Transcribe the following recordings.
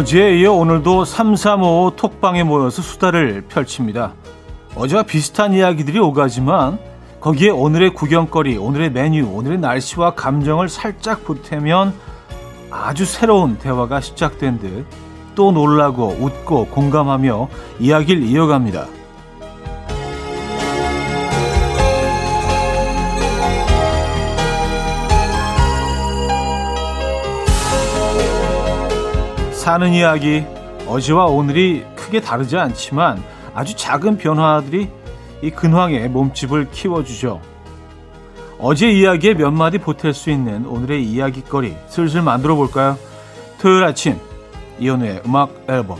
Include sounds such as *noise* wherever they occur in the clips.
어제에 이어 오늘도 335 톡방에 모여서 수다를 펼칩니다. 어제와 비슷한 이야기들이 오가지만 거기에 오늘의 구경거리, 오늘의 메뉴, 오늘의 날씨와 감정을 살짝 보태면 아주 새로운 대화가 시작된 듯 또 놀라고 웃고 공감하며 이야기를 이어갑니다. 사는 이야기 어제와 오늘이 크게 다르지 않지만 아주 작은 변화들이 이 근황의 몸집을 키워주죠. 어제 이야기에 몇 마디 보탤 수 있는 오늘의 이야기거리 슬슬 만들어 볼까요? 토요일 아침 이현우의 음악 앨범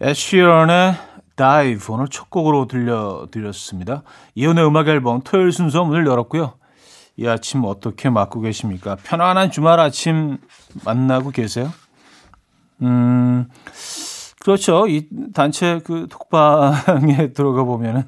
에드 시런의 Dive 오늘 첫 곡으로 들려드렸습니다. 이현우의 음악 앨범 토요일 순서 문을 열었고요. 이 아침 어떻게 맞고 계십니까? 편안한 주말 아침 만나고 계세요? 음, 그렇죠. 이 단체 그 톡방에 *laughs* 들어가 보면은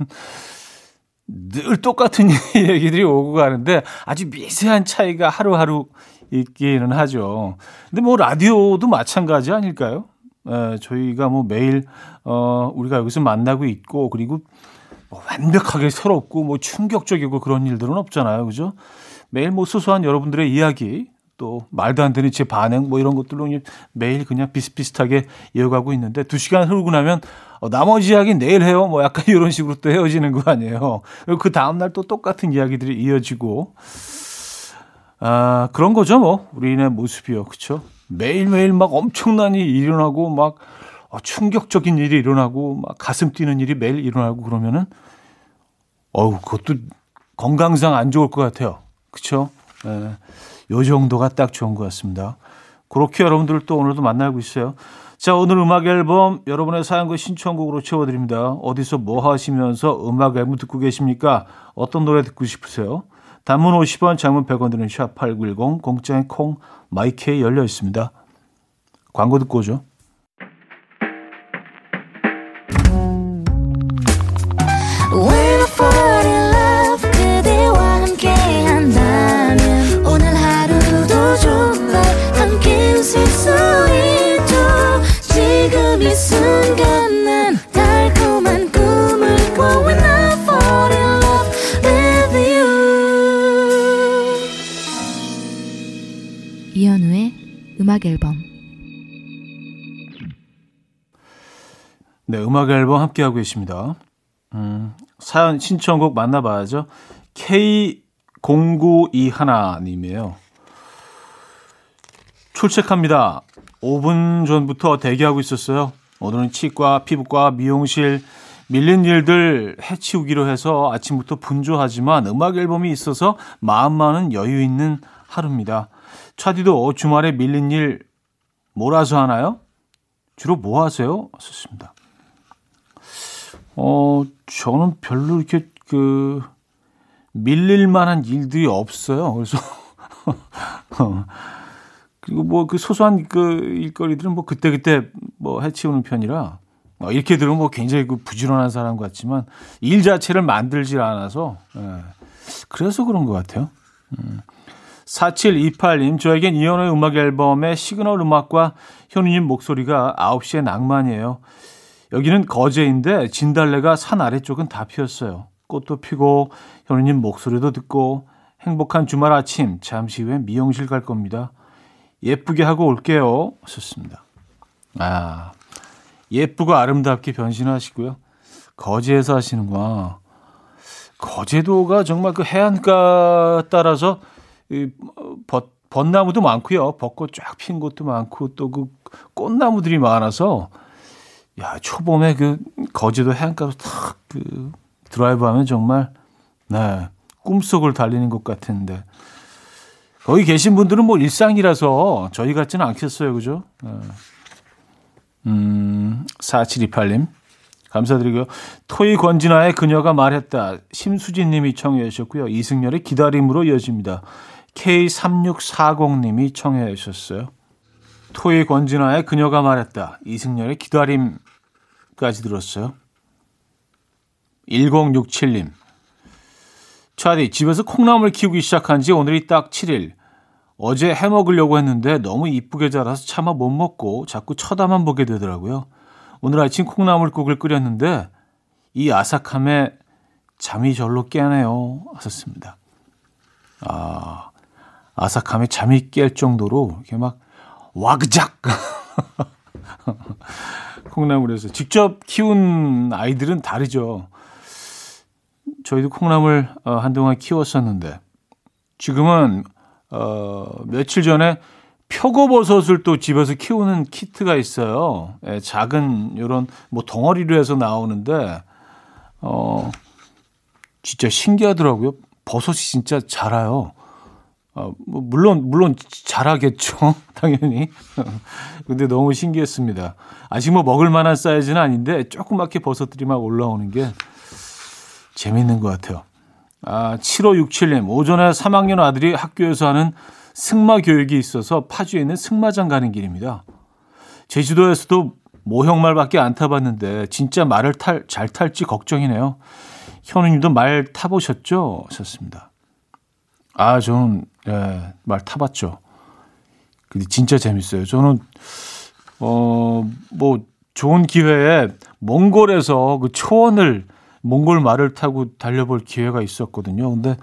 늘 똑같은 *laughs* 얘기들이 오고 가는데 아주 미세한 차이가 하루하루 있기는 하죠. 근데 뭐 라디오도 마찬가지 아닐까요? 에, 저희가 뭐 매일 어 우리가 여기서 만나고 있고 그리고 뭐 완벽하게 새롭고 뭐 충격적이고 그런 일들은 없잖아요. 그죠? 매일 뭐 소소한 여러분들의 이야기 또 말도 안 되는 제 반응 뭐 이런 것들로 매일 그냥 비슷비슷하게 이어가고 있는데 두 시간 흐르고 나면 어, 나머지 이야기 내일 해요. 뭐 약간 *laughs* 이런 식으로 또 헤어지는 거 아니에요. 그 다음날 또 똑같은 이야기들이 이어지고 아 그런 거죠 뭐 우리의 모습이요. 그쵸? 매일매일 막 엄청난 일이 일어나고 막 어, 충격적인 일이 일어나고 막 가슴 뛰는 일이 매일 일어나고 그러면은 어우 그것도 건강상 안 좋을 것 같아요. 그쵸? 예. 요 정도가 딱 좋은 것 같습니다. 그렇게 여러분들 또 오늘도 만나고 있어요. 자, 오늘 음악 앨범 여러분의 사연과 신청곡으로 채워드립니다. 어디서 뭐 하시면서 음악 앨범 듣고 계십니까? 어떤 노래 듣고 싶으세요? 단문 50원, 장문 100원 드는 샵8910, 공짜의 콩, 마이케이 열려 있습니다. 광고 듣고 오죠. 음악 앨범 네, 음악 앨범 함께하고 계십니다. 음, 사연 신청곡 만나봐야죠. K0921님이에요. 출첵합니다. 5분 전부터 대기하고 있었어요. 오늘은 치과, 피부과, 미용실, 밀린 일들 해치우기로 해서 아침부터 분주하지만 음악 앨범이 있어서 마음만은 여유 있는 하루입니다. 차디도 주말에 밀린 일 몰아서 하나요? 주로 뭐 하세요? 썼습니다. 어, 저는 별로 이렇게 그 밀릴 만한 일들이 없어요. 그래서 어, *laughs* 그리고 뭐 그 소소한 그 일거리들은 뭐 그때 그때 뭐 해치우는 편이라 어, 이렇게 들으면 뭐 굉장히 그 부지런한 사람 같지만 일 자체를 만들질 않아서 예. 그래서 그런 것 같아요. 음. 4728님, 저에겐 이현우의 음악 앨범의 시그널 음악과 현우님 목소리가 9시의 낭만이에요. 여기는 거제인데 진달래가 산 아래쪽은 다 피었어요. 꽃도 피고 현우님 목소리도 듣고 행복한 주말 아침 잠시 후에 미용실 갈 겁니다. 예쁘게 하고 올게요. 하셨습니다. 아, 예쁘고 아름답게 변신하시고요. 거제에서 하시는구나. 거제도가 정말 그 해안가 따라서 이 벚, 벚나무도 많고요. 벚꽃 쫙 핀 곳도 많고 또 그 꽃나무들이 많아서 야 초봄에 그 거제도 해안가로 탁그 드라이브하면 정말 네 꿈속을 달리는 것 같은데 거기 계신 분들은 뭐 일상이라서 저희 같지는 않겠어요, 그죠? 네. 음, 4728님. 감사드리고요. 토이 권진아의 그녀가 말했다. 심수진 님이 청해 주셨고요. 이승열의 기다림으로 이어집니다. K3640님이 청해 주셨어요. 토이 권진아의 그녀가 말했다. 이승열의 기다림까지 들었어요. 1067님. 차디, 집에서 콩나물 키우기 시작한 지 오늘이 딱 7일. 어제 해 먹으려고 했는데 너무 이쁘게 자라서 차마 못 먹고 자꾸 쳐다만 보게 되더라고요. 오늘 아침 콩나물국을 끓였는데 이 아삭함에 잠이 절로 깨네요. 하셨습니다. 아, 아삭함에 잠이 깰 정도로 이렇게 막 와그작 *laughs* 콩나물에서 직접 키운 아이들은 다르죠. 저희도 콩나물 어, 한동안 키웠었는데 지금은 어, 며칠 전에 표고버섯을 또 집에서 키우는 키트가 있어요. 예, 작은 이런 뭐 덩어리로 해서 나오는데 어 진짜 신기하더라고요. 버섯이 진짜 자라요. 어, 뭐 물론 물론 자라겠죠, *laughs* 당연히. 근데 너무 신기했습니다. 아직 뭐 먹을 만한 사이즈는 아닌데 조그맣게 버섯들이 막 올라오는 게 재밌는 것 같아요. 아, 7567님, 오전에 3학년 아들이 학교에서 하는 승마 교육이 있어서 파주에 있는 승마장 가는 길입니다. 제주도에서도 모형말밖에 안 타봤는데 진짜 말을 탈, 잘 탈지 걱정이네요. 현우님도 말 타보셨죠? 하셨습니다. 아, 저는 예, 말 타봤죠. 근데 진짜 재밌어요. 저는 어 뭐 좋은 기회에 몽골에서 그 초원을 몽골 말을 타고 달려볼 기회가 있었거든요. 근데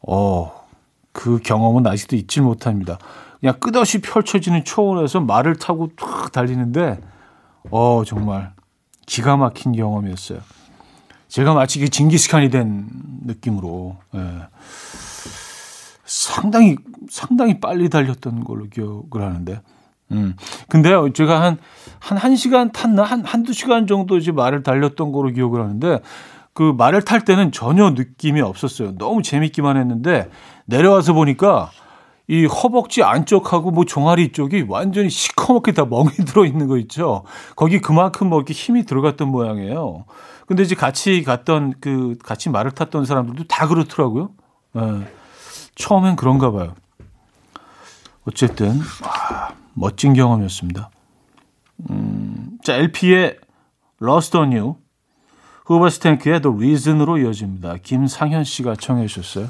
어그 경험은 아직도 잊질 못합니다. 그냥 끝없이 펼쳐지는 초원에서 말을 타고 탁 달리는데 어 정말 기가 막힌 경험이었어요. 제가 마치 그 징기스칸이 된 느낌으로 예. 상당히 상당히 빨리 달렸던 걸로 기억을 하는데. 음. 근데 제가 한, 한, 한 시간 탔나? 한, 한두 시간 정도 이제 말을 달렸던 걸로 기억을 하는데, 그 말을 탈 때는 전혀 느낌이 없었어요. 너무 재밌기만 했는데, 내려와서 보니까, 이 허벅지 안쪽하고 뭐 종아리 쪽이 완전히 시커멓게 다 멍이 *laughs* 들어 있는 거 있죠. 거기 그만큼 뭐 이렇게 힘이 들어갔던 모양이에요. 근데 이제 같이 갔던 그 같이 말을 탔던 사람들도 다 그렇더라고요. 예. 처음엔 그런가 봐요. 어쨌든 아, 멋진 경험이었습니다. 음, 자 LP의 Lost on You, 후버스탱크의 The Reason으로 이어집니다. 김상현 씨가 청해 주셨어요.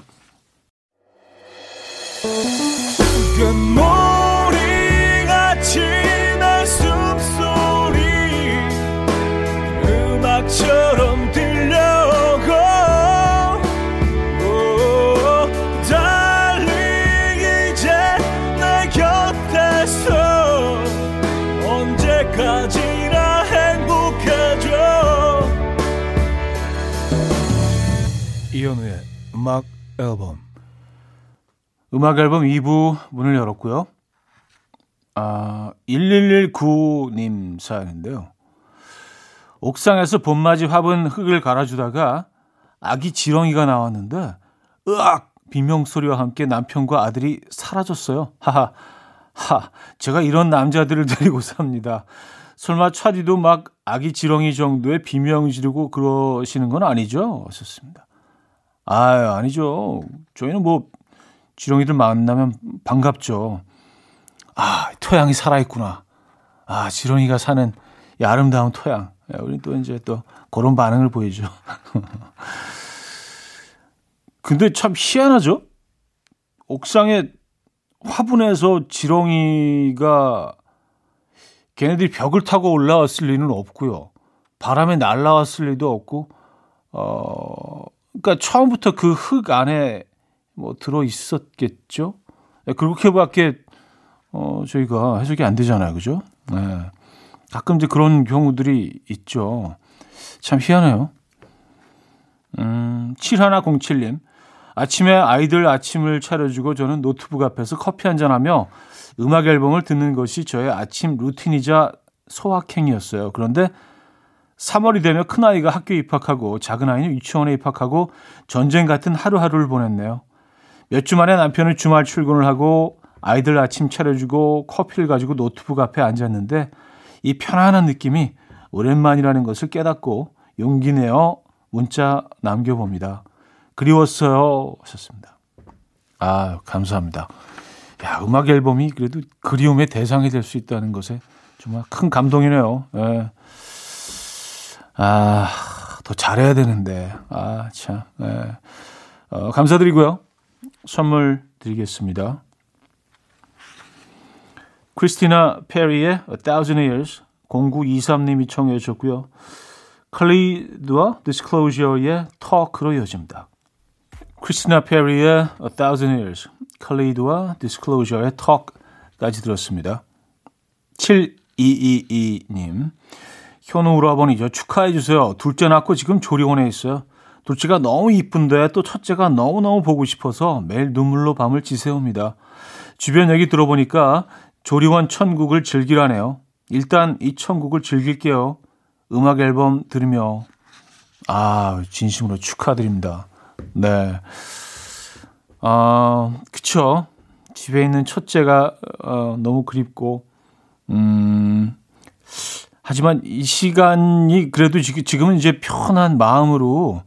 음악 앨범 음악 앨범 2부 문을 열었고요. 아, 1119님 사연인데요. 옥상에서 봄맞이 화분 흙을 갈아주다가 아기 지렁이가 나왔는데 으악 비명 소리와 함께 남편과 아들이 사라졌어요. 하하 하 제가 이런 남자들을 데리고 삽니다. 설마 차디도 막 아기 지렁이 정도의 비명 지르고 그러시는 건 아니죠? 하셨습니다. 아 아니죠. 저희는 뭐 지렁이들 만나면 반갑죠. 아, 토양이 살아있구나. 아, 지렁이가 사는 이 아름다운 토양. 우리 또 이제 또 그런 반응을 보이죠. *laughs* 근데 참 희한하죠? 옥상에 화분에서 지렁이가 걔네들이 벽을 타고 올라왔을 리는 없고요. 바람에 날라왔을 리도 없고, 어, 그러니까 처음부터 그 흙 안에 뭐 들어 있었겠죠. 네, 그렇게밖에 어 저희가 해석이 안 되잖아요, 그죠? 네. 가끔 이제 그런 경우들이 있죠. 참 희한해요. 음, 7107님. 아침에 아이들 아침을 차려주고 저는 노트북 앞에서 커피 한잔하며 음악 앨범을 듣는 것이 저의 아침 루틴이자 소확행이었어요. 그런데 3월이 되면 큰아이가 학교에 입학하고 작은아이는 유치원에 입학하고 전쟁 같은 하루하루를 보냈네요. 몇 주 만에 남편은 주말 출근을 하고 아이들 아침 차려주고 커피를 가지고 노트북 앞에 앉았는데 이 편안한 느낌이 오랜만이라는 것을 깨닫고 용기 내어 문자 남겨봅니다. 그리웠어요. 하셨습니다. 아, 감사합니다. 야, 음악 앨범이 그래도 그리움의 대상이 될 수 있다는 것에 정말 큰 감동이네요. 예. 아, 더 잘해야 되는데. 아, 참. 예. 어, 감사드리고요. 선물 드리겠습니다. 크리스티나 페리의 A Thousand Years 0923님이 청해 주셨고요. 클리드와 Disclosure의 Talk로 이어집니다. 크리스티나 페리의 A Thousand Years, 클리드와 Disclosure의 Talk까지 들었습니다. 7222님 현우 오라버니죠. 축하해 주세요. 둘째 낳고 지금 조리원에 있어요. 둘째가 너무 이쁜데 또 첫째가 너무너무 보고 싶어서 매일 눈물로 밤을 지새웁니다. 주변 얘기 들어보니까 조리원 천국을 즐기라네요. 일단 이 천국을 즐길게요. 음악 앨범 들으며 아 진심으로 축하드립니다. 네. 아 그쵸. 집에 있는 첫째가 어, 너무 그립고 음 하지만 이 시간이 그래도 지금, 은 이제 편한 마음으로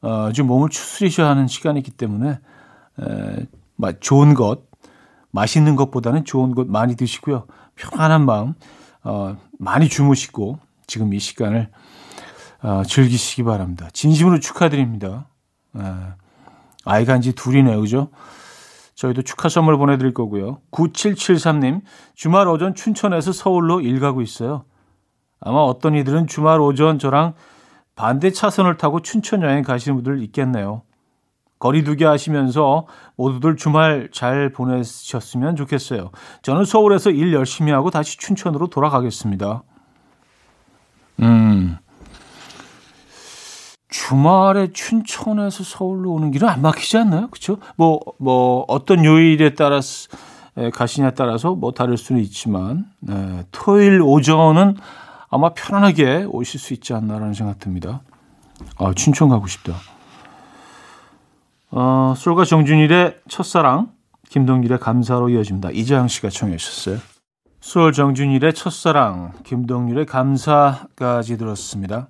어, 좀 몸을 추스리셔야 하는 시간이기 때문에 에, 좋은 것, 맛있는 것보다는 좋은 것 많이 드시고요. 편안한 마음, 어, 많이 주무시고 지금 이 시간을 어, 즐기시기 바랍니다. 진심으로 축하드립니다. 에, 아이가 이제 둘이네요, 그죠? 저희도 축하 선물 보내드릴 거고요. 9773님, 주말 오전 춘천에서 서울로 일 가고 있어요. 아마 어떤 이들은 주말 오전 저랑 반대 차선을 타고 춘천 여행 가시는 분들 있겠네요. 거리두기 하시면서 모두들 주말 잘 보내셨으면 좋겠어요. 저는 서울에서 일 열심히 하고 다시 춘천으로 돌아가겠습니다. 음. 주말에 춘천에서 서울로 오는 길은 안 막히지 않나요? 그렇죠? 뭐, 뭐 어떤 요일에 따라서 가시냐에 따라서 뭐 다를 수는 있지만 네, 토요일 오전은 아마 편안하게 오실 수 있지 않나라는 생각 듭니다. 아, 춘천 가고 싶다. 어, 솔가 정준일의 첫사랑, 김동길의 감사로 이어집니다. 이재영 씨가 청해 주셨어요. 수월 정준일의 첫사랑, 김동률의 감사까지 들었습니다.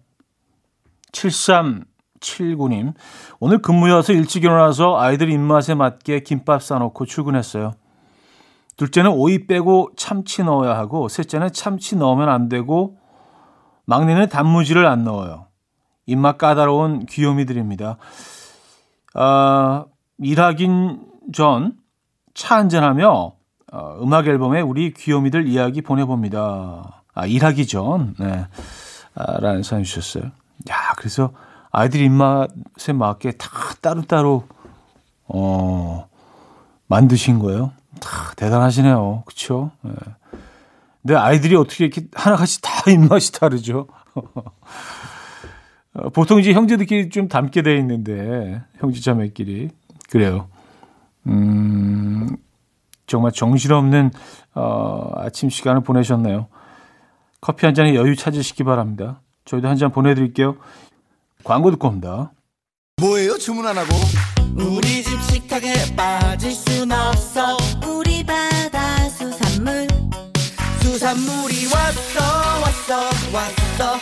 7379님, 오늘 근무여서 일찍 일어나서 아이들 입맛에 맞게 김밥 싸놓고 출근했어요. 둘째는 오이 빼고 참치 넣어야 하고, 셋째는 참치 넣으면 안 되고, 막내는 단무지를 안 넣어요. 입맛 까다로운 귀요미들입니다. 아, 일하긴 전 차 한잔하며 어, 음악 앨범에 우리 귀요미들 이야기 보내봅니다. 아, 일하기 전, 네. 아, 라는 사연 주셨어요. 야, 그래서 아이들 입맛에 맞게 다 따로따로, 어, 만드신 거예요. 다 대단하시네요. 그쵸? 네. 근데 아이들이 어떻게 이렇게 하나같이 다 *laughs* 입맛이 다르죠. *laughs* 어, 보통 이제 형제들끼리 좀 닮게 돼 있는데 형제 자매끼리 그래요. 음, 정말 정신없는 어, 아침 시간을 보내셨네요. 커피 한 잔에 여유 찾으시기 바랍니다. 저희도 한 잔 보내드릴게요. 광고 듣고 옵니다. 뭐예요? 주문 안 하고? 우리 집 식탁에 빠질 순 없어 우리 수산물이 왔어 왔어 왔어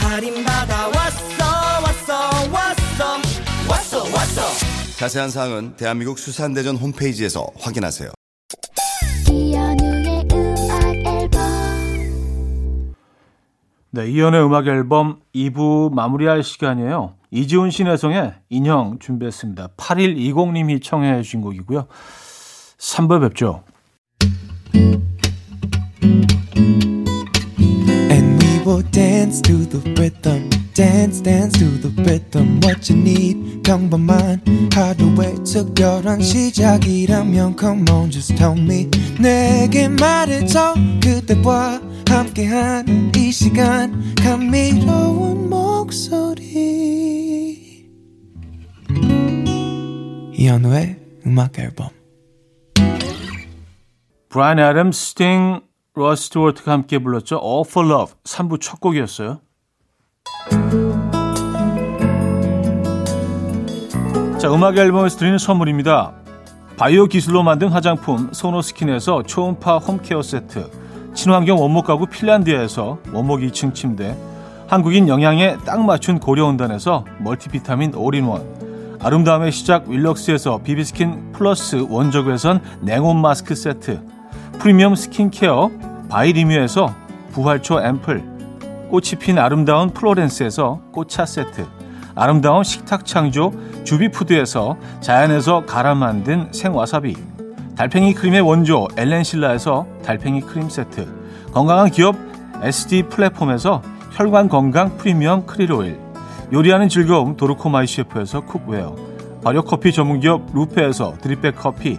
할인받아 왔어 왔어 왔어 왔어 왔어 자세한 사항은 대한민국 수산대전 홈페이지에서 확인하세요. 네, 이연의 음악 앨범 2부 마무리할 시간이에요. 이지훈 신혜성의 인형 준비했습니다. 8120님이 청해 주신 곡이고요. 3부 뵙죠. will dance to the rhythm dance dance to the rhythm what you need 평범한 하루의 특별한 시작이라면 come on just tell me 내게 말해줘 그대와 함께한 이 시간 감미로운 목소리 이현우의 음악 앨범 브라이언 애덤 스팅 로드 스튜어트가 함께 불렀죠. All for Love 3부 첫 곡이었어요. 자, 음악 앨범에서 드리는 선물입니다. 바이오 기술로 만든 화장품 소노스킨에서 초음파 home care 세트 친환경 원목 가구 핀란디아에서 원목 2층 침대 한국인 영양에 딱 맞춘 고려은단에서 multivitamin all-in-one 아름다움의 시작 윌럭스에서 비비스킨 플러스 원적외선 냉온 마스크 세트 프리미엄 skin care 바이리뮤에서 부활초 앰플 꽃이 핀 아름다운 플로렌스에서 꽃차 세트 아름다운 식탁 창조 주비푸드에서 자연에서 갈아 만든 생와사비 달팽이 크림의 원조 엘렌실라에서 달팽이 크림 세트 건강한 기업 SD 플랫폼에서 혈관 건강 프리미엄 크릴 오일 요리하는 즐거움 도르코마이 셰프에서 cookware 발효 커피 전문기업 루페에서 drip bag 커피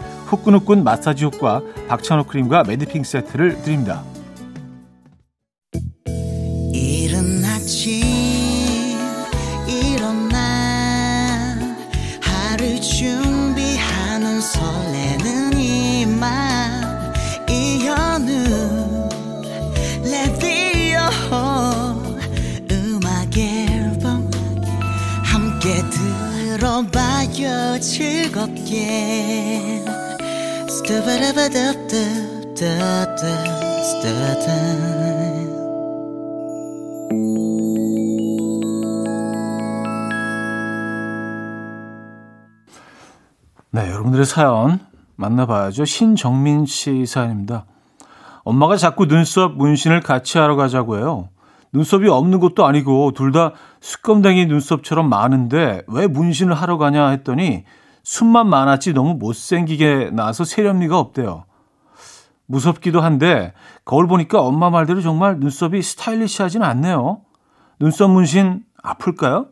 후끈후끈 마사지 효과 박찬호 크림과 매디핑 세트를 드립니다. 즐겁게 네, 여러분들의 사연 만나봐야죠. 신정민 씨 사연입니다. 엄마가 자꾸 눈썹 문신을 같이 하러 가자고 해요. 눈썹이 없는 것도 아니고 둘 다 수검댕이 눈썹처럼 많은데 왜 문신을 하러 가냐 했더니 숱만 많았지 너무 못생기게 나서 세련미가 없대요. 무섭기도 한데 거울 보니까 엄마 말대로 정말 눈썹이 스타일리시하진 않네요. 눈썹 문신 아플까요?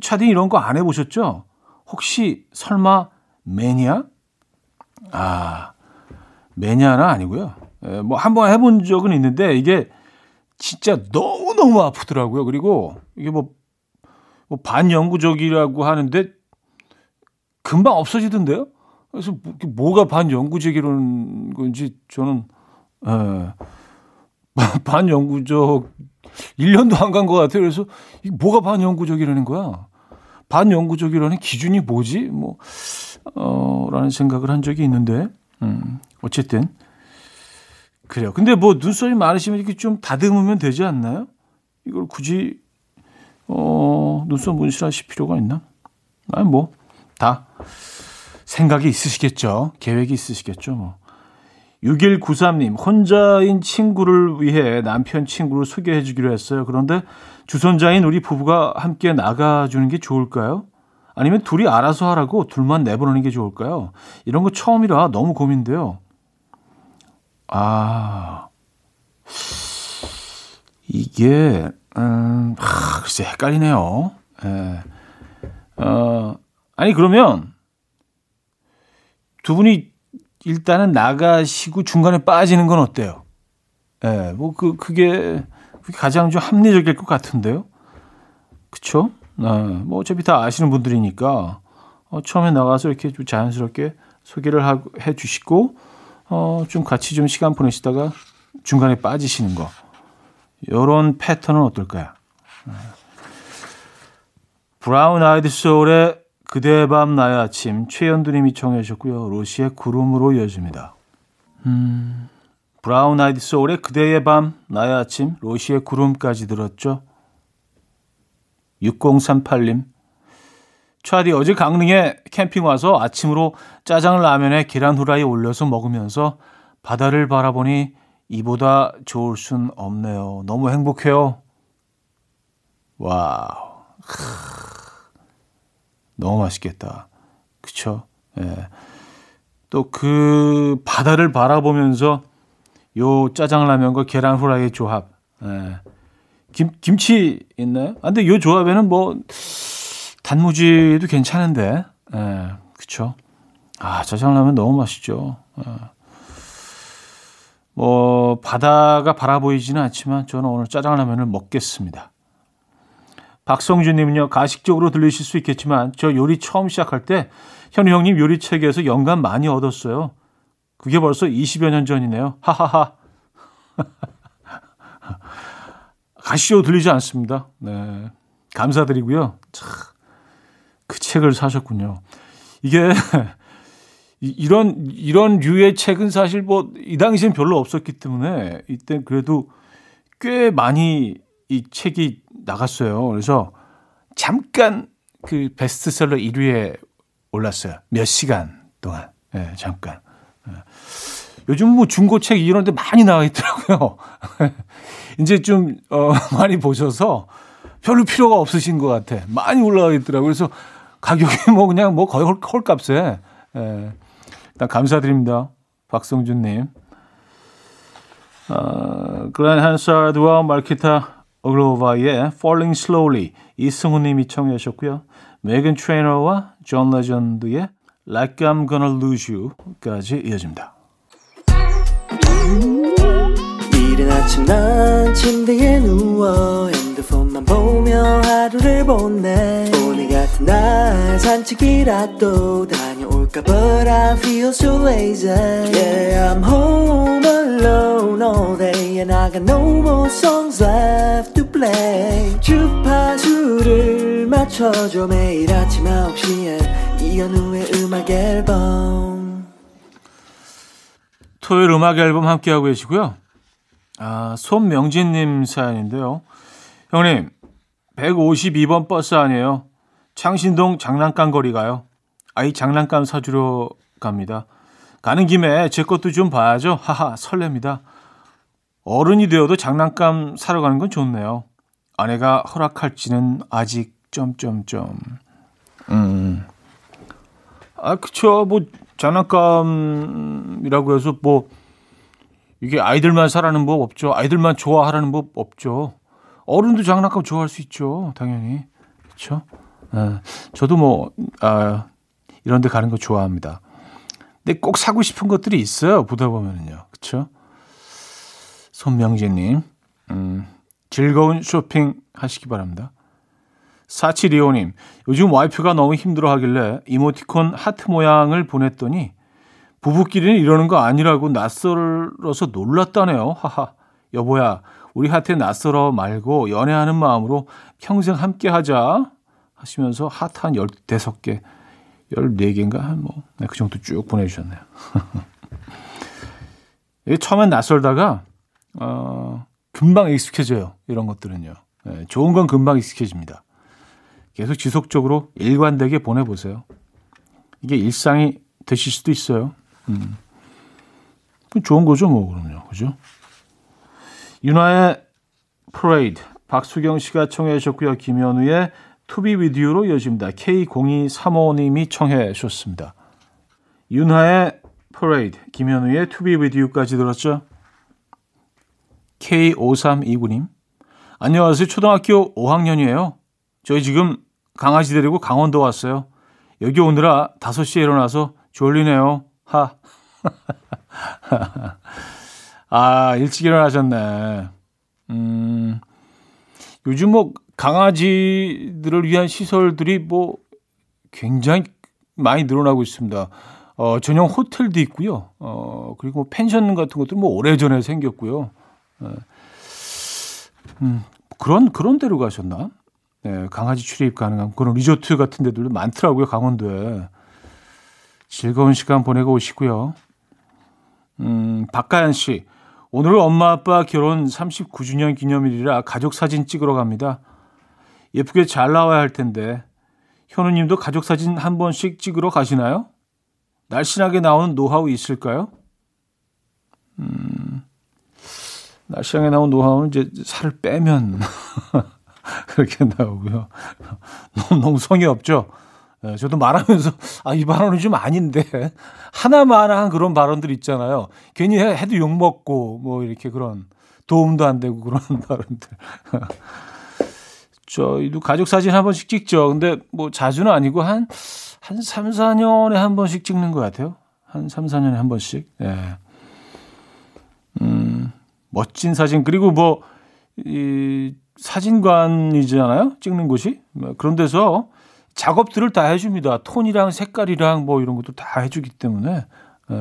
차딘 이런 거 안 해보셨죠? 혹시 설마 매니아? 아, 매니아는 아니고요. 예, 뭐 한번 해본 적은 있는데 이게 진짜 너무 너무 아프더라고요. 그리고 이게 뭐, 뭐 반영구적이라고 하는데 금방 없어지던데요? 그래서 뭐- 뭐가 반영구적이라는 건지 저는 예, *laughs* 반영구적 1년도 안 간 것 같아요. 그래서 뭐가 반영구적이라는 거야? 반영구적이라는 기준이 뭐지? 뭐 어, 라는 생각을 한 적이 있는데, 음, 어쨌든, 그래요. 근데 뭐 눈썹이 많으시면 이렇게 좀 다듬으면 되지 않나요? 이걸 굳이, 어, 눈썹 문신하실 필요가 있나? 아니, 뭐, 다 생각이 있으시겠죠. 계획이 있으시겠죠, 뭐. 6193님, 혼자인 친구를 위해 남편 친구를 소개해 주기로 했어요. 그런데 주선자인 우리 부부가 함께 나가주는 게 좋을까요? 아니면 둘이 알아서 하라고 둘만 내보내는 게 좋을까요? 이런 거 처음이라 너무 고민돼요. 아, 이게, 음, 하, 글쎄, 헷갈리네요. 예. 어, 아니, 그러면 두 분이 일단은 나가시고 중간에 빠지는 건 어때요? 예, 뭐, 그, 그게, 가장 좀 합리적일 것 같은데요? 그쵸? 네, 뭐 어차피 다 아시는 분들이니까 어, 처음에 나가서 이렇게 좀 자연스럽게 소개를 하, 해 주시고 어, 좀 같이 좀 시간 보내시다가 중간에 빠지시는 거 요런 패턴은 어떨까요? 네. 브라운 아이드 소울의 그대의 밤 나의 아침 최연두님이 청해 주셨고요. 로시의 구름으로 이어집니다. 음, 브라운 아이드 소울의 그대의 밤 나의 아침 로시의 구름까지 들었죠. 6038님. 차디 어제 강릉에 캠핑 와서 아침으로 짜장 라면에 계란 후라이 올려서 먹으면서 바다를 바라보니 이보다 좋을 순 없네요. 너무 행복해요. 와우. 너무 맛있겠다. 그쵸? 예. 또 그 바다를 바라보면서 요 짜장라면과 계란 후라이의 조합. 예. 김, 김치 있나요? 아, 근데 요 조합에는 뭐, 단무지도 괜찮은데, 예, 그쵸. 아, 짜장라면 너무 맛있죠. 예. 뭐, 바다가 바라보이지는 않지만 저는 오늘 짜장라면을 먹겠습니다. 박성준님은요, 가식적으로 들리실 수 있겠지만, 저 요리 처음 시작할 때, 현우 형님 요리책에서 영감 많이 얻었어요. 그게 벌써 20여 년 전이네요. 하하하. *laughs* 가시오 들리지 않습니다. 네. 감사드리고요. 참, 그 책을 사셨군요. 이게 *laughs* 이, 런 이런 류의 책은 사실 뭐 이 당시엔 별로 없었기 때문에 이때 그래도 꽤 많이 이 책이 나갔어요. 그래서 잠깐 그 베스트셀러 1위에 올랐어요. 몇 시간 동안. 예, 네, 잠깐. 네. 요즘 뭐 중고책 이런 데 많이 나와 있더라고요. *laughs* 이제 좀, 어, *laughs* 많이 보셔서 별로 필요가 없으신 것 같아. 많이 올라와 있더라고요. 그래서 가격이 *laughs* 뭐 그냥 뭐 거의 헐, 헐값에. 예. 일단 감사드립니다. 박성준님. 어, 글렌 한사드와 말키타 어글로바의 Falling Slowly 이승우님이 청해 주셨고요. 메간 트레이너와 존 레전드의 Like I'm Gonna Lose You까지 이어집니다. 이른 아침 난 침대에 누워 핸드폰만 보며 하루를 보내 오늘 같은 날 산책이라도 다녀올까 But I feel so lazy Yeah I'm home alone all day And I got no more songs left to play 주파수를 맞춰줘 매일 아침 9시에 이현우의 음악 앨범 토요일 음악 앨범 함께하고 계시고요 아, 손명진님 사연인데요. 형님, 152번 버스 아니에요. 창신동 장난감 거리 가요. 아이 장난감 사주러 갑니다. 가는 김에 제 것도 좀 봐야죠. 하하, 설렙니다. 어른이 되어도 장난감 사러 가는 건 좋네요. 아내가 허락할지는 아직 점점점. 음. 아, 그쵸. 뭐 장난감이라고 해서 뭐 이게 아이들만 사라는 법 없죠. 아이들만 좋아하라는 법 없죠. 어른도 장난감 좋아할 수 있죠. 당연히. 그렇죠? 아, 저도 뭐 아, 이런 데 가는 거 좋아합니다. 근데 꼭 사고 싶은 것들이 있어요. 보다 보면은요. 그렇죠? 손명재님, 음, 즐거운 쇼핑 하시기 바랍니다. 사치리오님, 요즘 와이프가 너무 힘들어 하길래 이모티콘 하트 모양을 보냈더니 부부끼리는 이러는 거 아니라고 낯설어서 놀랐다네요. 하하. 여보야, 우리 하트 낯설어 말고 연애하는 마음으로 평생 함께 하자. 하시면서 하트 한 15개, 14개인가? 한 뭐, 네, 그 정도 쭉 보내주셨네요. *laughs* 이게 처음엔 낯설다가, 어, 금방 익숙해져요. 이런 것들은요. 네, 좋은 건 금방 익숙해집니다. 계속 지속적으로 일관되게 보내보세요. 이게 일상이 되실 수도 있어요. 음. 좋은 거죠, 뭐, 그럼요. 그죠? 윤하의 퍼레이드, 박수경 씨가 청해 주셨고요. 김현우의 To Be With You로 이어집니다. K0235님이 청해 주셨습니다. 윤하의 퍼레이드, 김현우의 To Be With You까지 들었죠? K5329님. 안녕하세요. 초등학교 5학년이에요. 저희 지금 강아지 데리고 강원도 왔어요. 여기 오느라 5시에 일어나서 졸리네요. 하. *laughs* 아, 일찍 일어나셨네. 음, 요즘 뭐 강아지들을 위한 시설들이 뭐 굉장히 많이 늘어나고 있습니다. 어, 전용 호텔도 있고요. 어, 그리고 뭐 펜션 같은 것도 뭐 오래전에 생겼고요. 어, 음, 그런, 그런 데로 가셨나? 네, 강아지 출입 가능한 그런 리조트 같은 데들도 많더라고요, 강원도에. 즐거운 시간 보내고 오시고요. 음, 박가연 씨. 오늘은 엄마 아빠 결혼 39주년 기념일이라 가족 사진 찍으러 갑니다. 예쁘게 잘 나와야 할 텐데. 현우 님도 가족 사진 한 번씩 찍으러 가시나요? 날씬하게 나오는 노하우 있을까요? 음, 날씬하게 나온 노하우는 이제 살을 빼면 *laughs* 그렇게 나오고요. 너무, 너무 성의 없죠? 예, 저도 말하면서 아 이 발언은 좀 아닌데 하나만한 그런 발언들 있잖아요. 괜히 해, 도 욕 먹고 뭐 이렇게 그런 도움도 안 되고 그런 *laughs* 발언들. 저희도 가족 사진 한 번씩 찍죠. 근데 뭐 자주는 아니고 한, 한 3, 4년에 한 번씩 찍는 것 같아요. 한 3, 4년에 한 번씩. 예. 음, 멋진 사진. 그리고 뭐, 이, 사진관이잖아요. 찍는 곳이. 뭐 그런 데서 작업들을 다 해줍니다. 톤이랑 색깔이랑 뭐 이런 것도 다 해주기 때문에 에,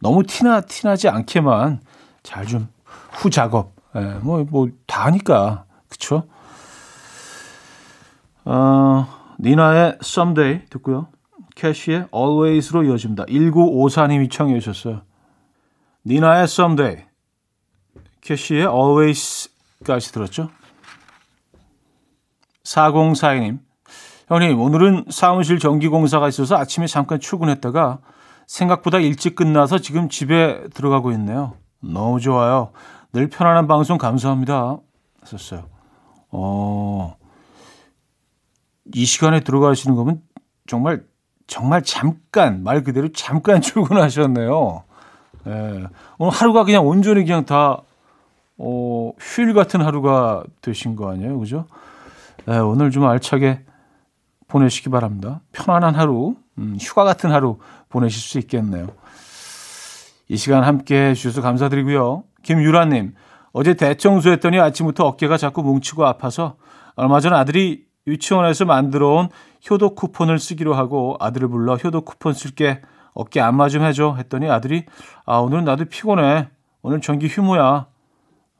너무 티나 티나지 않게만 잘 좀 후 작업 뭐뭐 다 하니까 그쵸? 어, 니나의 Someday 듣고요. 캐시의 Always로 이어집니다. 1954님이 청해 주셨어요. 니나의 Someday, 캐시의 Always까지 들었죠? 4042님, 형님, 오늘은 사무실 전기공사가 있어서 아침에 잠깐 출근했다가 생각보다 일찍 끝나서 지금 집에 들어가고 있네요. 너무 좋아요. 늘 편안한 방송 감사합니다. 하셨어요. 어, 이 시간에 들어가시는 거면 정말, 정말 잠깐, 말 그대로 잠깐 *laughs* 출근하셨네요. 예, 오늘 하루가 그냥 온전히 그냥 다, 어, 휴일 같은 하루가 되신 거 아니에요? 그죠? 예, 오늘 좀 알차게 보내시기 바랍니다. 편안한 하루, 음, 휴가 같은 하루 보내실 수 있겠네요. 이 시간 함께 해주셔서 감사드리고요. 김유라님, 어제 대청소했더니 아침부터 어깨가 자꾸 뭉치고 아파서 얼마 전 아들이 유치원에서 만들어 온 효도 쿠폰을 쓰기로 하고 아들을 불러 효도 쿠폰 쓸게 어깨 안마 좀 해줘 했더니 아들이 아 오늘은 나도 피곤해 오늘 정기 휴무야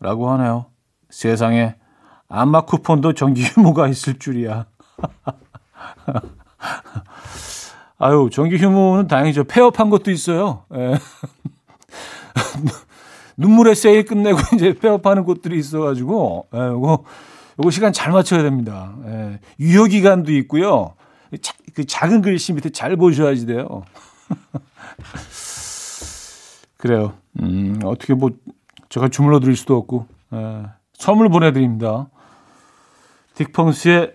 라고 하네요. 세상에 안마 쿠폰도 정기 휴무가 있을 줄이야. *laughs* 아유, 정기 휴무는 다행이죠. 폐업한 것도 있어요. 예. *laughs* 눈물의 세일 끝내고 *laughs* 이제 폐업하는 곳들이 있어가지고, 예, 요거, 요거 시간 잘 맞춰야 됩니다. 예. 유효 기간도 있고요. 자, 그 작은 글씨 밑에 잘 보셔야지 돼요. *laughs* 그래요. 음, 어떻게 뭐, 제가 주물러 드릴 수도 없고, 예. 선물 보내드립니다. 딕펑스의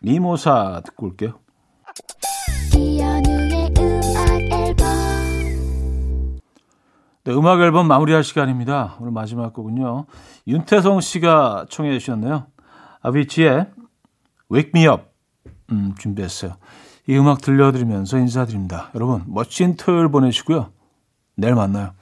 미모사 듣고 올게요. 네, 음악 앨범 마무리할 시간입니다. 오늘 마지막 곡은요. 윤태성 씨가 청해 주셨네요. 아비치의 Wake Me Up 음, 준비했어요. 이 음악 들려드리면서 인사드립니다. 여러분 멋진 토요일 보내시고요. 내일 만나요.